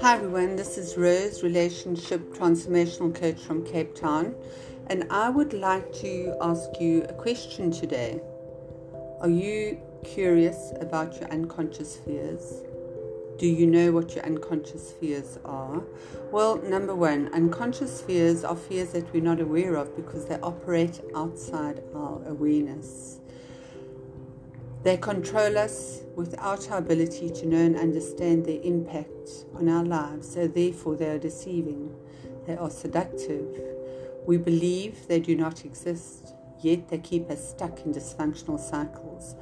Hi everyone, this is Rose, relationship transformational coach from Cape Town, and I would like to ask you a question today. Are you curious about your unconscious fears? Do you know what your unconscious fears are? Well, number one, unconscious fears are fears that we're not aware of because they operate outside our awareness. They control us without our ability to know and understand their impact on our lives, so therefore they are deceiving. They are seductive. We believe they do not exist, yet they keep us stuck in dysfunctional cycles.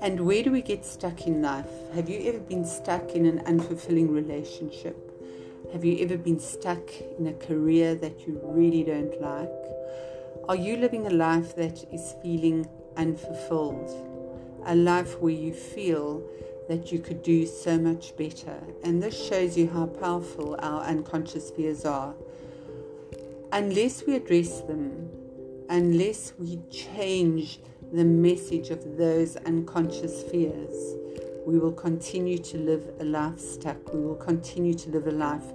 And where do we get stuck in life? Have you ever been stuck in an unfulfilling relationship? Have you ever been stuck in a career that you really don't like? Are you living a life that is feeling unfulfilled? A life where you feel that you could do so much better. And this shows you how powerful our unconscious fears are. Unless we address them, unless we change the message of those unconscious fears, we will continue to live a life stuck. We will continue to live a life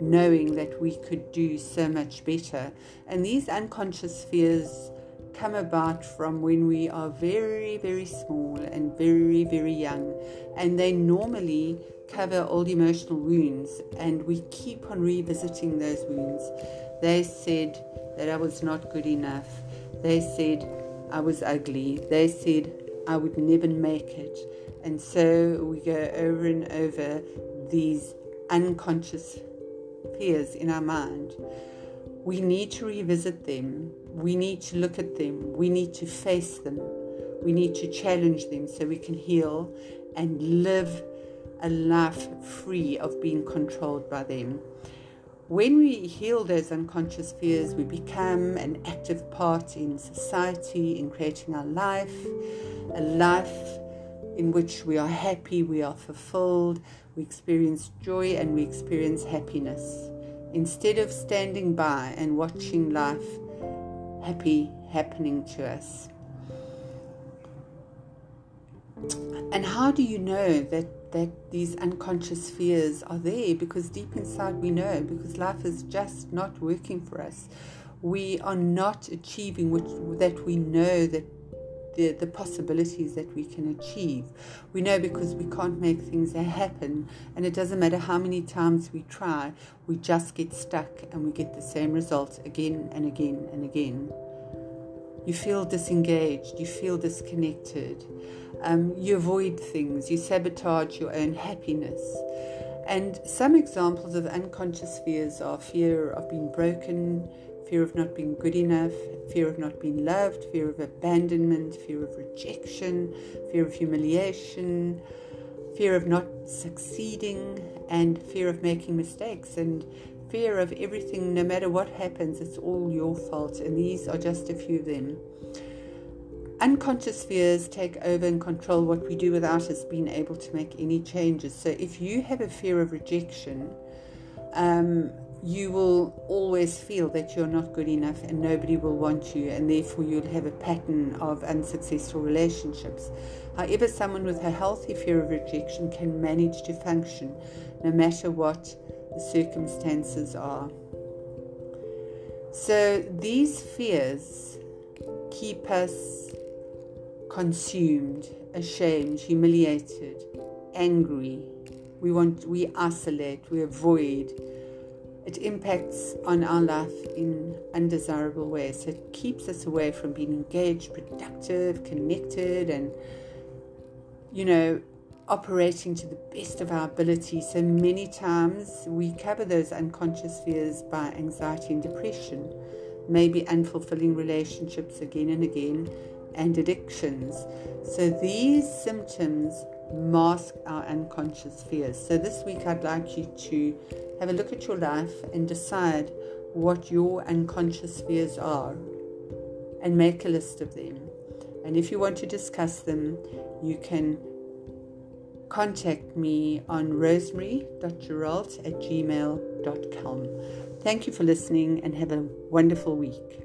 knowing that we could do so much better. And these unconscious fears come about from when we are very, very small and very, very young. And they normally cover old emotional wounds, and we keep on revisiting those wounds. They said that I was not good enough. They said I was ugly. They said I would never make it. And so we go over and over these unconscious fears in our mind. We need to revisit them we need to look at them, we need to face them, we need to challenge them so we can heal and live a life free of being controlled by them. When we heal those unconscious fears, we become an active part in society, in creating our life, a life in which we are happy, we are fulfilled, we experience joy, and we experience happiness. Instead of standing by and watching life happy happening to us. And how do you know that, that these unconscious fears are there? Because deep inside we know, because life is just not working for us. We are not achieving which, that we know that the, the possibilities that we can achieve. We know because we can't make things happen, and it doesn't matter how many times we try, we just get stuck and we get the same results again and again and again. You feel disengaged, you feel disconnected, um, you avoid things, you sabotage your own happiness. And some examples of unconscious fears are fear of being broken, fear of not being good enough, fear of not being loved, fear of abandonment, fear of rejection, fear of humiliation, fear of not succeeding, and fear of making mistakes. And fear of everything, no matter what happens, it's all your fault. And these are just a few of them. Unconscious fears take over and control what we do without us being able to make any changes. So if you have a fear of rejection, um, you will always feel that you're not good enough and nobody will want you, and therefore you'll have a pattern of unsuccessful relationships. However, someone with a healthy fear of rejection can manage to function no matter what the circumstances are. So, these fears keep us consumed, ashamed, humiliated, angry. We want, we isolate, we avoid it impacts on our life in undesirable ways. So it keeps us away from being engaged, productive, connected, and, you know, operating to the best of our ability. So many times we cover those unconscious fears by anxiety and depression, maybe unfulfilling relationships again and again, and addictions. So these symptoms mask our unconscious fears. So this week I'd like you to have a look at your life and decide what your unconscious fears are and make a list of them. And if you want to discuss them, you can contact me on rosemary.geralt at gmail.com. Thank you for listening and have a wonderful week.